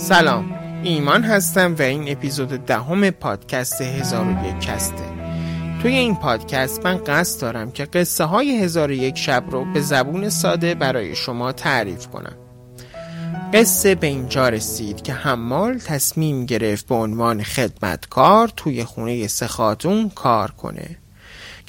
سلام. ایمان هستم و این اپیزود دهم پادکست هزار و یک کسته توی این پادکست من قصد دارم که قصه های هزار و یک شب رو به زبون ساده برای شما تعریف کنم. قصه به اینجا رسید که حمال تصمیم گرفت به عنوان خدمتکار توی خونه سخاتون کار کنه.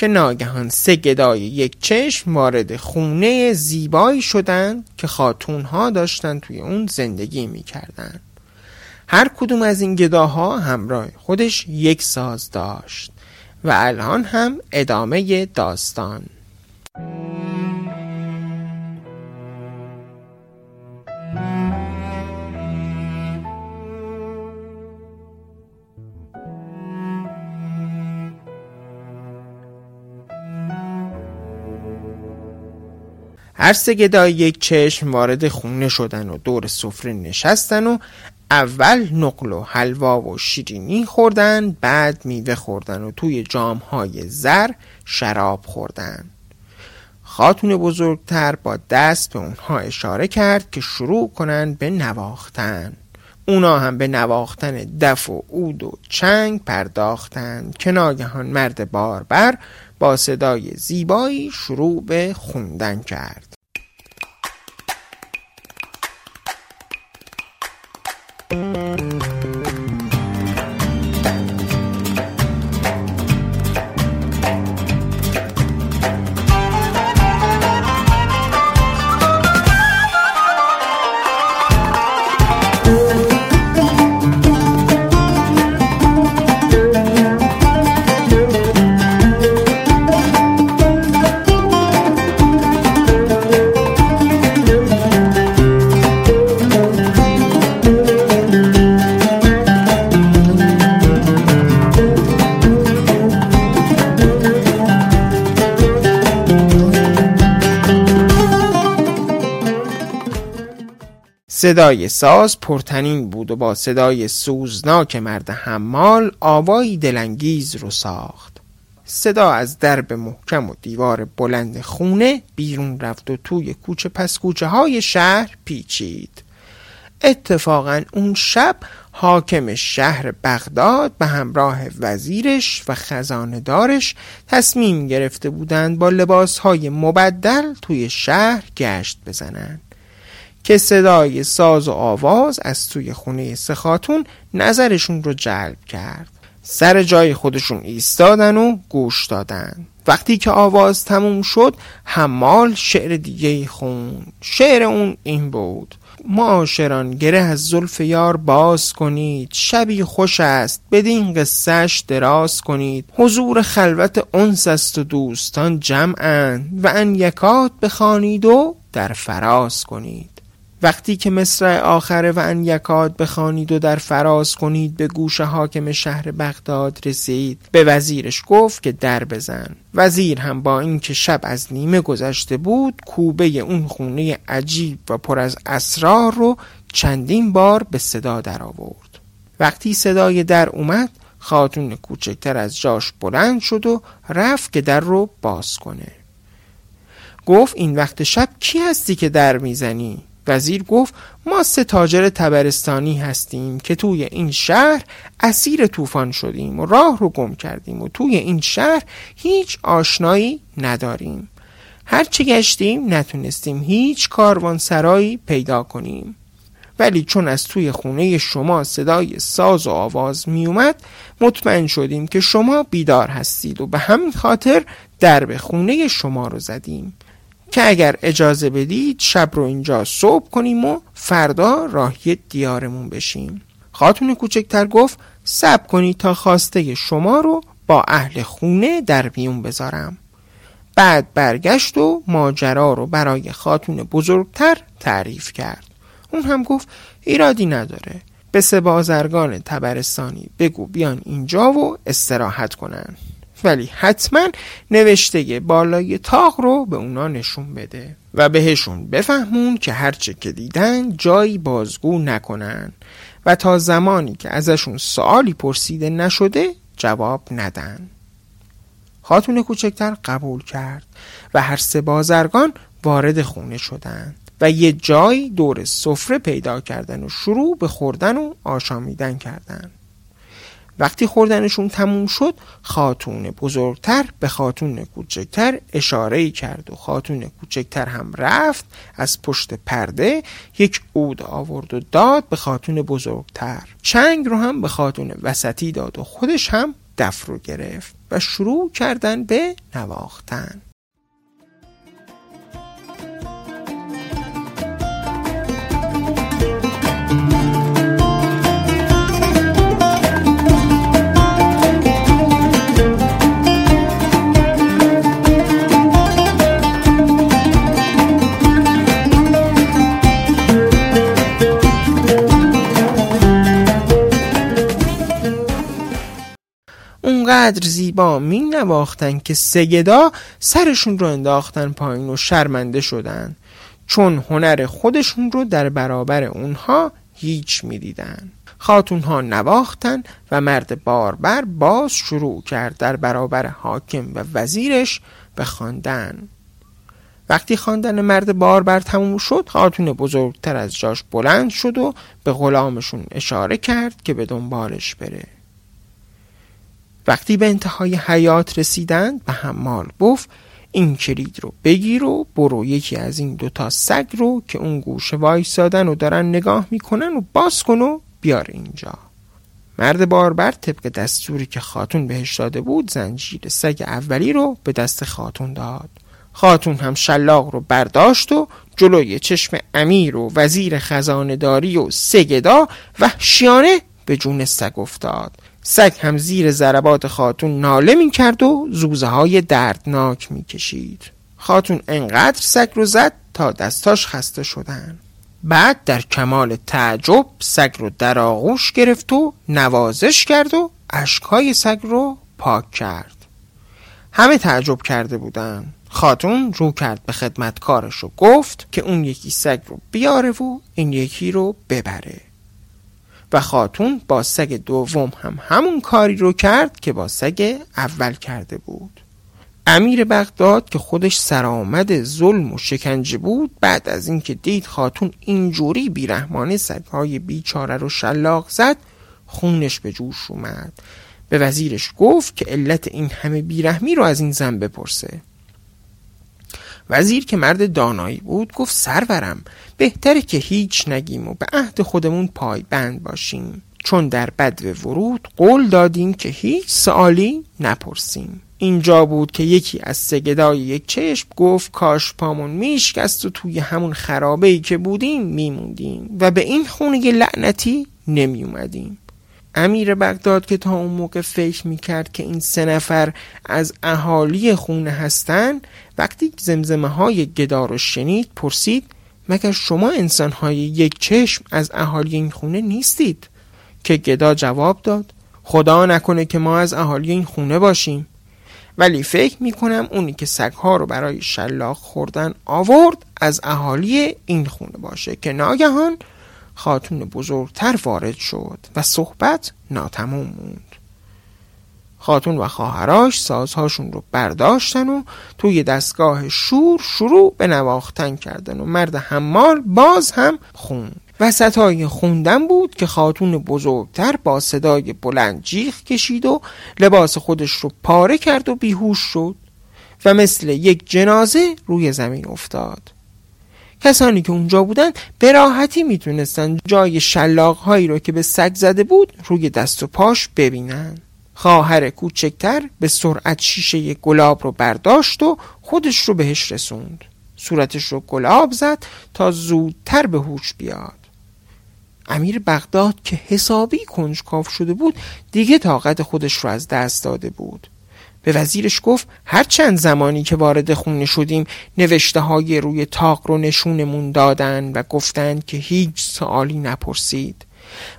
که ناگهان سه گدای یک چشم وارد خونه زیبایی شدند که خاتون ها داشتن توی اون زندگی می‌کردن. هر کدوم از این گداها همراه خودش یک ساز داشت و الان هم ادامه داستان. هر سه گدای یک چشم وارد خونه شدن و دور سفره نشستن و اول نقل و حلوا و شیرینی خوردن بعد میوه خوردن و توی جامهای زر شراب خوردن. خاتون بزرگتر با دست به اونها اشاره کرد که شروع کنن به نواختن. اونا هم به نواختن دف و عود و چنگ پرداختند که ناگهان مرد باربر با صدای زیبایی شروع به خوندن کرد. صدای ساز پرتنین بود و با صدای سوزناک مرد حمال آوایی دلانگیز رو ساخت. صدا از درب محکم و دیوار بلند خونه بیرون رفت و توی کوچه پس کوچه های شهر پیچید. اتفاقا اون شب حاکم شهر بغداد به همراه وزیرش و خزاندارش تصمیم گرفته بودند با لباس های مبدل توی شهر گشت بزنند. که صدای ساز و آواز از توی خونه سخاتون نظرشون رو جلب کرد. سر جای خودشون ایستادن و گوش دادن. وقتی که آواز تموم شد حمال شعر دیگه خون شعر اون این بود. معاشران گره از زلف یار باز کنید. شبی خوش است بدین قصهش دراز کنید. حضور خلوت انس است و دوستان جمعند و انیکات بخوانید و در فراز کنید. وقتی که مصرع آخره و ان یکاد بخوانید و در فراز کنید به گوش حاکم شهر بغداد رسید. به وزیرش گفت که در بزن. وزیر هم با اینکه شب از نیمه گذشته بود کوبه اون خونه عجیب و پر از اسرار رو چندین بار به صدا در آورد. وقتی صدای در اومد خاتون کوچکتر از جاش بلند شد و رفت که در رو باز کنه. گفت این وقت شب کی هستی که در می‌زنی؟ وزیر گفت ما سه تاجر تبرستانی هستیم که توی این شهر اسیر طوفان شدیم و راه رو گم کردیم و توی این شهر هیچ آشنایی نداریم. هرچه گشتیم نتونستیم هیچ کاروان سرایی پیدا کنیم. ولی چون از توی خونه شما صدای ساز و آواز می اومد مطمئن شدیم که شما بیدار هستید و به همین خاطر درب خونه شما رو زدیم. که اگر اجازه بدید شب رو اینجا صبح کنیم و فردا راهی دیارمون بشیم. خاتون کوچکتر گفت سب کنید تا خواسته شما رو با اهل خونه در میون بذارم. بعد برگشت و ماجرا رو برای خاتون بزرگتر تعریف کرد. اون هم گفت ایرادی نداره. به سه بازرگان تبرستانی بگو بیان اینجا و استراحت کنن. ولی حتما نوشته بالای تاق رو به اونا نشون بده و بهشون بفهمون که هرچه که دیدن جایی بازگو نکنن و تا زمانی که ازشون سوالی پرسیده نشده جواب ندن. خاتون کوچکتر قبول کرد و هر سه بازرگان وارد خونه شدند و یه جای دور سفره پیدا کردن و شروع به خوردن و آشامیدن کردن وقتی خوردنشون تموم شد خاتون بزرگتر به خاتون کوچکتر اشاره کرد و خاتون کوچکتر هم رفت از پشت پرده یک عود آورد و داد به خاتون بزرگتر. چنگ رو هم به خاتون وسطی داد و خودش هم دف رو گرفت و شروع کردن به نواختن. اونقدر زیبا می نواختن که سگدا سرشون رو انداختن پایین و شرمنده شدن. چون هنر خودشون رو در برابر اونها هیچ می‌دیدن. خاتون ها نواختن و مرد باربر باز شروع کرد در برابر حاکم و وزیرش به خواندن. وقتی خواندن مرد باربر تموم شد خاتون بزرگتر از جاش بلند شد و به غلامشون اشاره کرد که به دنبالش بره. وقتی به انتهای حیات رسیدند به حمال گفت این کلید رو بگیر و برو یکی از این دوتا سگ رو که اون گوشه وایسادن و دارن نگاه می‌کنن و باز کن و بیار اینجا. مرد باربر طبق دستوری که خاتون بهش داده بود زنجیر سگ اولی رو به دست خاتون داد. خاتون هم شلاق رو برداشت و جلوی چشم امیر و وزیر خزانداری و سگدا وحشیانه به جون سگ افتاد. سگ هم زیر ضربات خاتون ناله می کرد و زوزه های دردناک می کشید خاتون انقدر سگ رو زد تا دستاش خسته شدن. بعد در کمال تعجب سگ رو در آغوش گرفت و نوازش کرد و اشکهای سگ رو پاک کرد. همه تعجب کرده بودن. خاتون رو کرد به خدمتکارش و گفت که اون یکی سگ رو بیاره و این یکی رو ببره. و خاتون با سگ دوم هم همون کاری رو کرد که با سگ اول کرده بود. امیر بغداد که خودش سرآمد ظلم و شکنجه بود بعد از اینکه دید خاتون اینجوری بیرحمانه سگهای بیچاره رو شلاق زد خونش به جوش اومد. به وزیرش گفت که علت این همه بیرحمی رو از این زن بپرسه. وزیر که مرد دانایی بود گفت سرورم بهتره که هیچ نگیم و به عهد خودمون پایبند باشیم. چون در بدو ورود قول دادیم که هیچ سوالی نپرسیم. اینجا بود که یکی از سگدای یک چشم گفت کاش پامون میشکست و توی همون خرابه ای که بودیم میموندیم و به این خونه لعنتی نمی اومدیم امیر بغداد که تا اون موقع فکر می‌کرد که این سه نفر از اهالی خونه هستن وقتی زمزمه های گدا رو شنید پرسید مگر شما انسان های یک چشم از اهالی این خونه نیستید؟ که گدا جواب داد خدا نکنه که ما از اهالی این خونه باشیم. ولی فکر می‌کنم اونی که سگها رو برای شلاق خوردن آورد از اهالی این خونه باشه که ناگهان خاتون بزرگتر وارد شد و صحبت ناتمام موند. خاتون و خواهراش سازهاشون رو برداشتن و توی دستگاه شور شروع به نواختن کردن و مرد حمال باز هم خوند. وسط های خوندن بود که خاتون بزرگتر با صدای بلند جیغ کشید و لباس خودش رو پاره کرد و بیهوش شد و مثل یک جنازه روی زمین افتاد. کسانی که اونجا بودن به راحتی می‌تونستن جای شلاق هایی رو که به سگ زده بود روی دست و پاش ببینن. خواهر کوچکتر به سرعت شیشه گلاب رو برداشت و خودش رو بهش رسوند. صورتش رو گلاب زد تا زودتر به هوش بیاد. امیر بغداد که حسابی کنجکاو شده بود دیگه طاقت خودش رو از دست داده بود. به وزیرش گفت هر چند زمانی که وارد خونه شدیم نوشته های روی تاق رو نشونمون دادن و گفتند که هیچ سوالی نپرسید.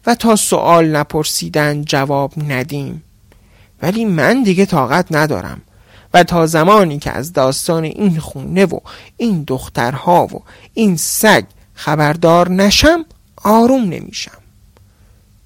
و تا سوال نپرسیدن جواب ندیم. ولی من دیگه طاقت ندارم. و تا زمانی که از داستان این خونه و این دخترها و این سگ خبردار نشم آروم نمیشم.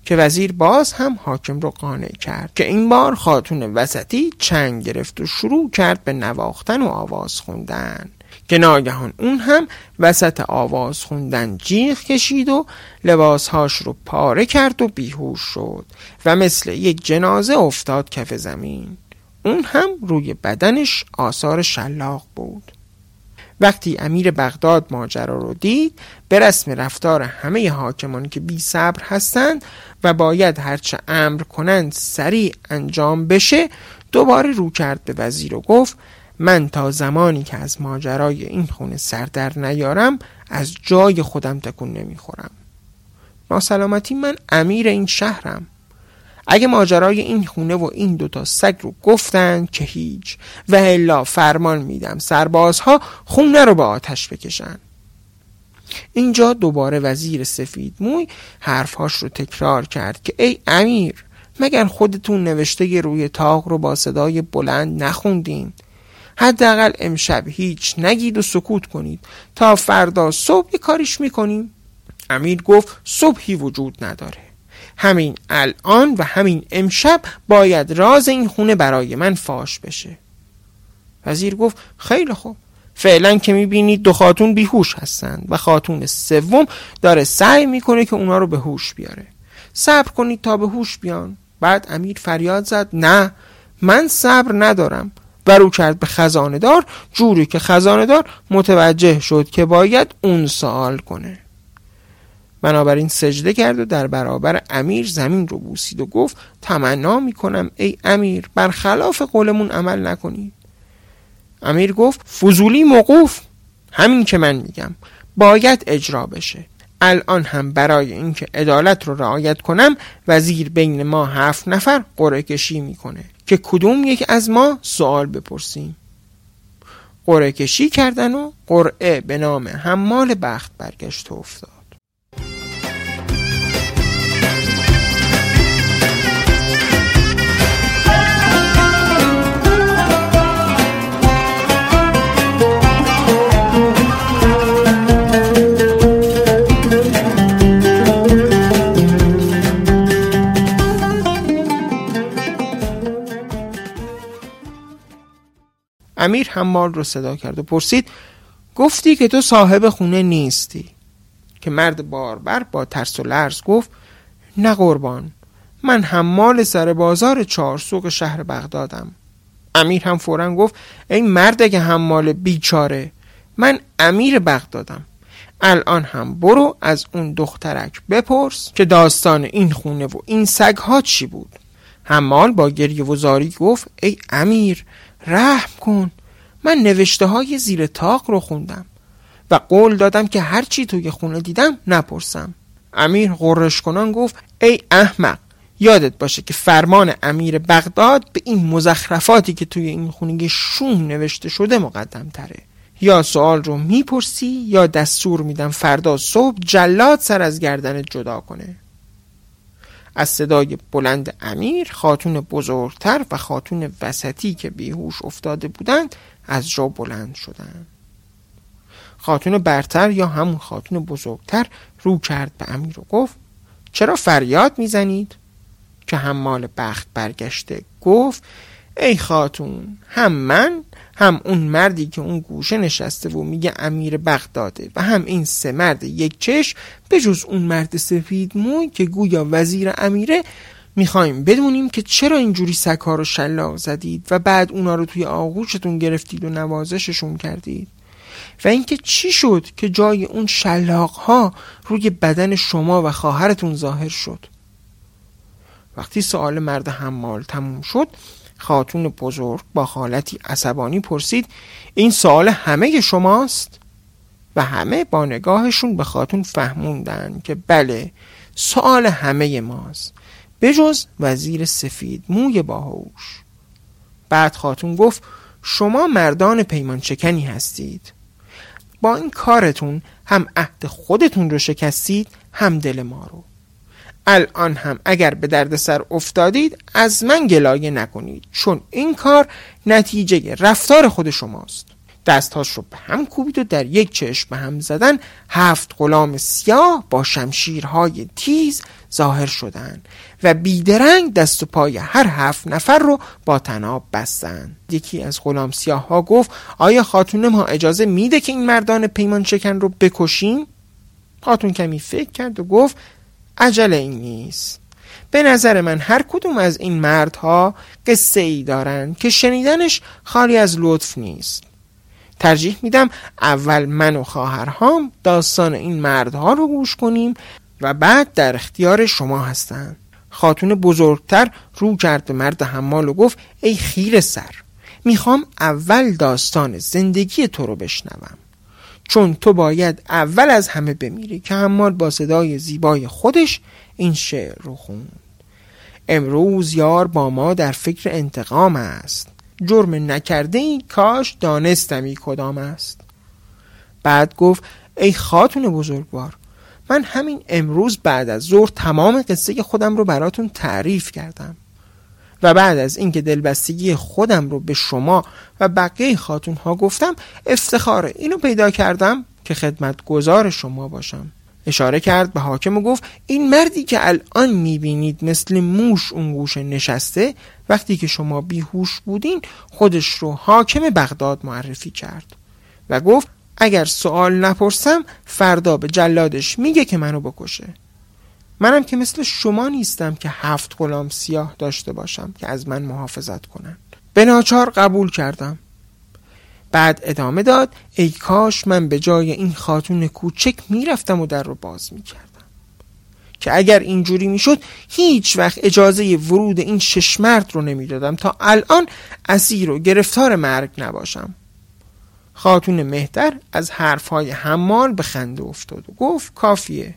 که وزیر باز هم حاکم رو قانع کرد که این بار خاتون وسطی چنگ گرفت و شروع کرد به نواختن و آواز خوندن. که ناگهان اون هم وسط آواز خوندن جیغ کشید و لباسهاش رو پاره کرد و بیهوش شد و مثل یک جنازه افتاد کف زمین. اون هم روی بدنش آثار شلاق بود. وقتی امیر بغداد ماجرا رو دید به رسم رفتار همه حاکمان که بی صبر هستند و باید هرچه امر کنند سریع انجام بشه دوباره رو کرد به وزیر و گفت من تا زمانی که از ماجرای این خونه سردر نیارم از جای خودم تکون نمی‌خورم. ناسلامتی من امیر این شهرم. اگه ماجرای این خونه و این دوتا سگ رو گفتن که هیچ. و الا فرمان میدم سربازها خونه رو به آتش بکشن. اینجا دوباره وزیر سفید موی حرفهاش رو تکرار کرد که ای امیر مگر خودتون نوشته روی تاق رو با صدای بلند نخوندین؟ حداقل امشب هیچ نگید و سکوت کنید. تا فردا صبح کاریش می‌کنیم. امیر گفت صبحی وجود نداره. همین الان و همین امشب باید راز این خونه برای من فاش بشه. وزیر گفت خیلی خوب. فعلا که می‌بینید دو خاتون بیهوش هستند و خاتون سوم داره سعی می‌کنه که اونا رو به هوش بیاره. صبر کنید تا به هوش بیان. بعد امیر فریاد زد نه من صبر ندارم. و رو کرد به خزانه دار جوری که خزانه دار متوجه شد که باید اون سوال کنه. بنابراین سجده کرد و در برابر امیر زمین رو بوسید و گفت تمنا می‌کنم ای امیر برخلاف قولمون عمل نکنید. امیر گفت فضولی موقوف همین که من میگم باید اجرا بشه. الان هم برای اینکه عدالت رو رعایت کنم وزیر بین ما هفت نفر قرعه کشی می‌کنه که کدوم یک از ما سوال بپرسیم. قرعه کشی کردن و قرعه به نام حمال بخت برگشت و افتاد. امیر حمال رو صدا کرد و پرسید گفتی که تو صاحب خونه نیستی. که مرد باربر با ترس و لرز گفت نه قربان من حمال سر بازار چهارسوق شهر بغدادم. امیر هم فورا گفت ای مرد که حمال بیچاره من امیر بغدادم. الان هم برو از اون دخترک بپرس که داستان این خونه و این سگ ها چی بود. حمال با گریه و زاری گفت ای امیر رحم کن. من نوشته های زیر تاق رو خوندم و قول دادم که هرچی توی خونه دیدم نپرسم. امیر غرش کنان گفت ای احمق یادت باشه که فرمان امیر بغداد به این مزخرفاتی که توی این خونه شوم نوشته شده مقدم تره یا سوال رو می‌پرسی یا دستور میدم فردا صبح جلاد سر از گردن جدا کنه. از صدای بلند امیر خاتون بزرگتر و خاتون وسطی که بیهوش افتاده بودند از جا بلند شدند خاتون برتر یا همون خاتون بزرگتر رو کرد به امیر و گفت چرا فریاد می‌زنید؟ که حمال بخت برگشته گفت ای خاتون هم من هم اون مردی که اون گوشه نشسته و میگه امیر بغداده و هم این سه مرد یک چش جز اون مرد سفید موی که گویا وزیر امیره می‌خوایم بدونیم که چرا اینجوری سکار رو شلاق زدید و بعد اونا رو توی آغوشتون گرفتید و نوازششون کردید. و اینکه چی شد که جای اون شلاق ها روی بدن شما و خواهرتون ظاهر شد؟ وقتی سوال مرد حمال تموم شد خاتون بزرگ با حالتی عصبانی پرسید این سوال همه شماست؟ و همه با نگاهشون به خاتون فهموندن که بله سوال همه ماست. بجز وزیر سفید موی باهوش. بعد خاتون گفت شما مردان پیمان چکنی هستید. با این کارتون هم عهد خودتون رو شکستید هم دل ما رو. الان هم اگر به درد سر افتادید از من گلایه نکنید چون این کار نتیجه رفتار خود شماست دستهاش رو به هم کوبید و در یک چشم به هم زدن هفت غلام سیاه با شمشیرهای تیز ظاهر شدند و بیدرنگ دست و پای هر هفت نفر رو با تناب بستند یکی از غلام سیاه ها گفت آیا خاتون ما اجازه میده که این مردان پیمان شکن رو بکشیم؟ خاتون کمی فکر کرد و گفت عجل این نیست. به نظر من هر کدوم از این مردها قصه ای دارند که شنیدنش خالی از لطف نیست. ترجیح میدم اول من و خواهرهام داستان این مردها رو گوش کنیم و بعد در اختیار شما هستند خاتون بزرگتر رو کرد به مرد حمال و گفت ای خیر سر می‌خوام اول داستان زندگی تو رو بشنوم. چون تو باید اول از همه بمیری که حمال با صدای زیبای خودش این شعر رو خوند. امروز یار با ما در فکر انتقام است. جرم نکرده ای کاش دانستمی کدام است. بعد گفت ای خاتون بزرگوار من همین امروز بعد از ظهر تمام قصه خودم رو براتون تعریف کردم. و بعد از اینکه دلبستگی خودم رو به شما و بقیه خاتون ها گفتم افتخار اینو پیدا کردم که خدمت گذار شما باشم. اشاره کرد به حاکم و گفت این مردی که الان می‌بینید مثل موش اون گوشه نشسته وقتی که شما بیهوش بودین خودش رو حاکم بغداد معرفی کرد. و گفت اگر سوال نپرسم فردا به جلادش میگه که منو بکشه. منم که مثل شما نیستم که هفت غلام سیاه داشته باشم که از من محافظت کنند. به ناچار قبول کردم. بعد ادامه داد ای کاش من به جای این خاتون کوچک می‌رفتم و در رو باز می‌کردم. که اگر اینجوری می‌شد هیچ وقت اجازه ورود این شش مرد رو نمی‌دادم تا الان اسیر و گرفتار مرگ نباشم. خاتون مهتر از حرفهای حمال به خنده افتاد و گفت کافیه.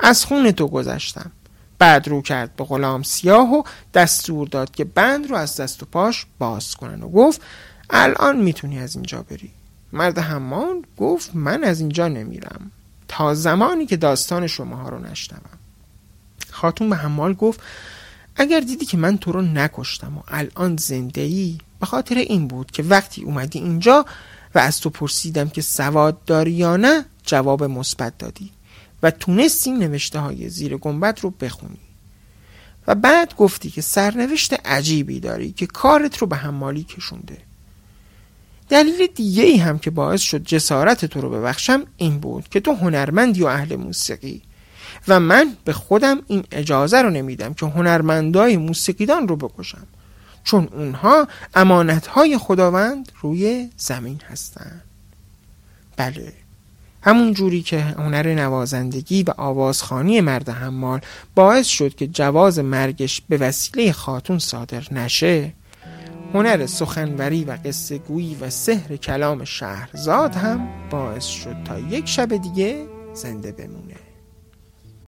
از خون تو گذشتم. بعد رو کرد به غلام سیاه و دستور داد که بند رو از دست و پاش باز کنن و گفت الان می‌تونی از اینجا بری. مرد حمال گفت من از اینجا نمیرم. تا زمانی که داستان شماها رو نشنوم. خاتون به حمال گفت اگر دیدی که من تو رو نکشتم و الان زنده ای به خاطر این بود که وقتی اومدی اینجا و از تو پرسیدم که سواد داری یا نه جواب مثبت دادی. و تونستی نوشته های زیر گنبت رو بخونی. و بعد گفتی که سرنوشت عجیبی داری که کارت رو به حمالی کشونده. دلیل دیگه ای هم که باعث شد جسارت تو رو ببخشم این بود که تو هنرمندی و اهل موسیقی. و من به خودم این اجازه رو نمیدم که هنرمندای موسیقیدان رو بکشم. چون اونها امانتهای خداوند روی زمین هستند بله. همون جوری که هنر نوازندگی و آوازخانی مرد حمال باعث شد که جواز مرگش به وسیله خاتون صادر نشه. هنر سخنوری و قصه گویی و سحر کلام شهرزاد هم باعث شد تا یک شب دیگه زنده بمونه.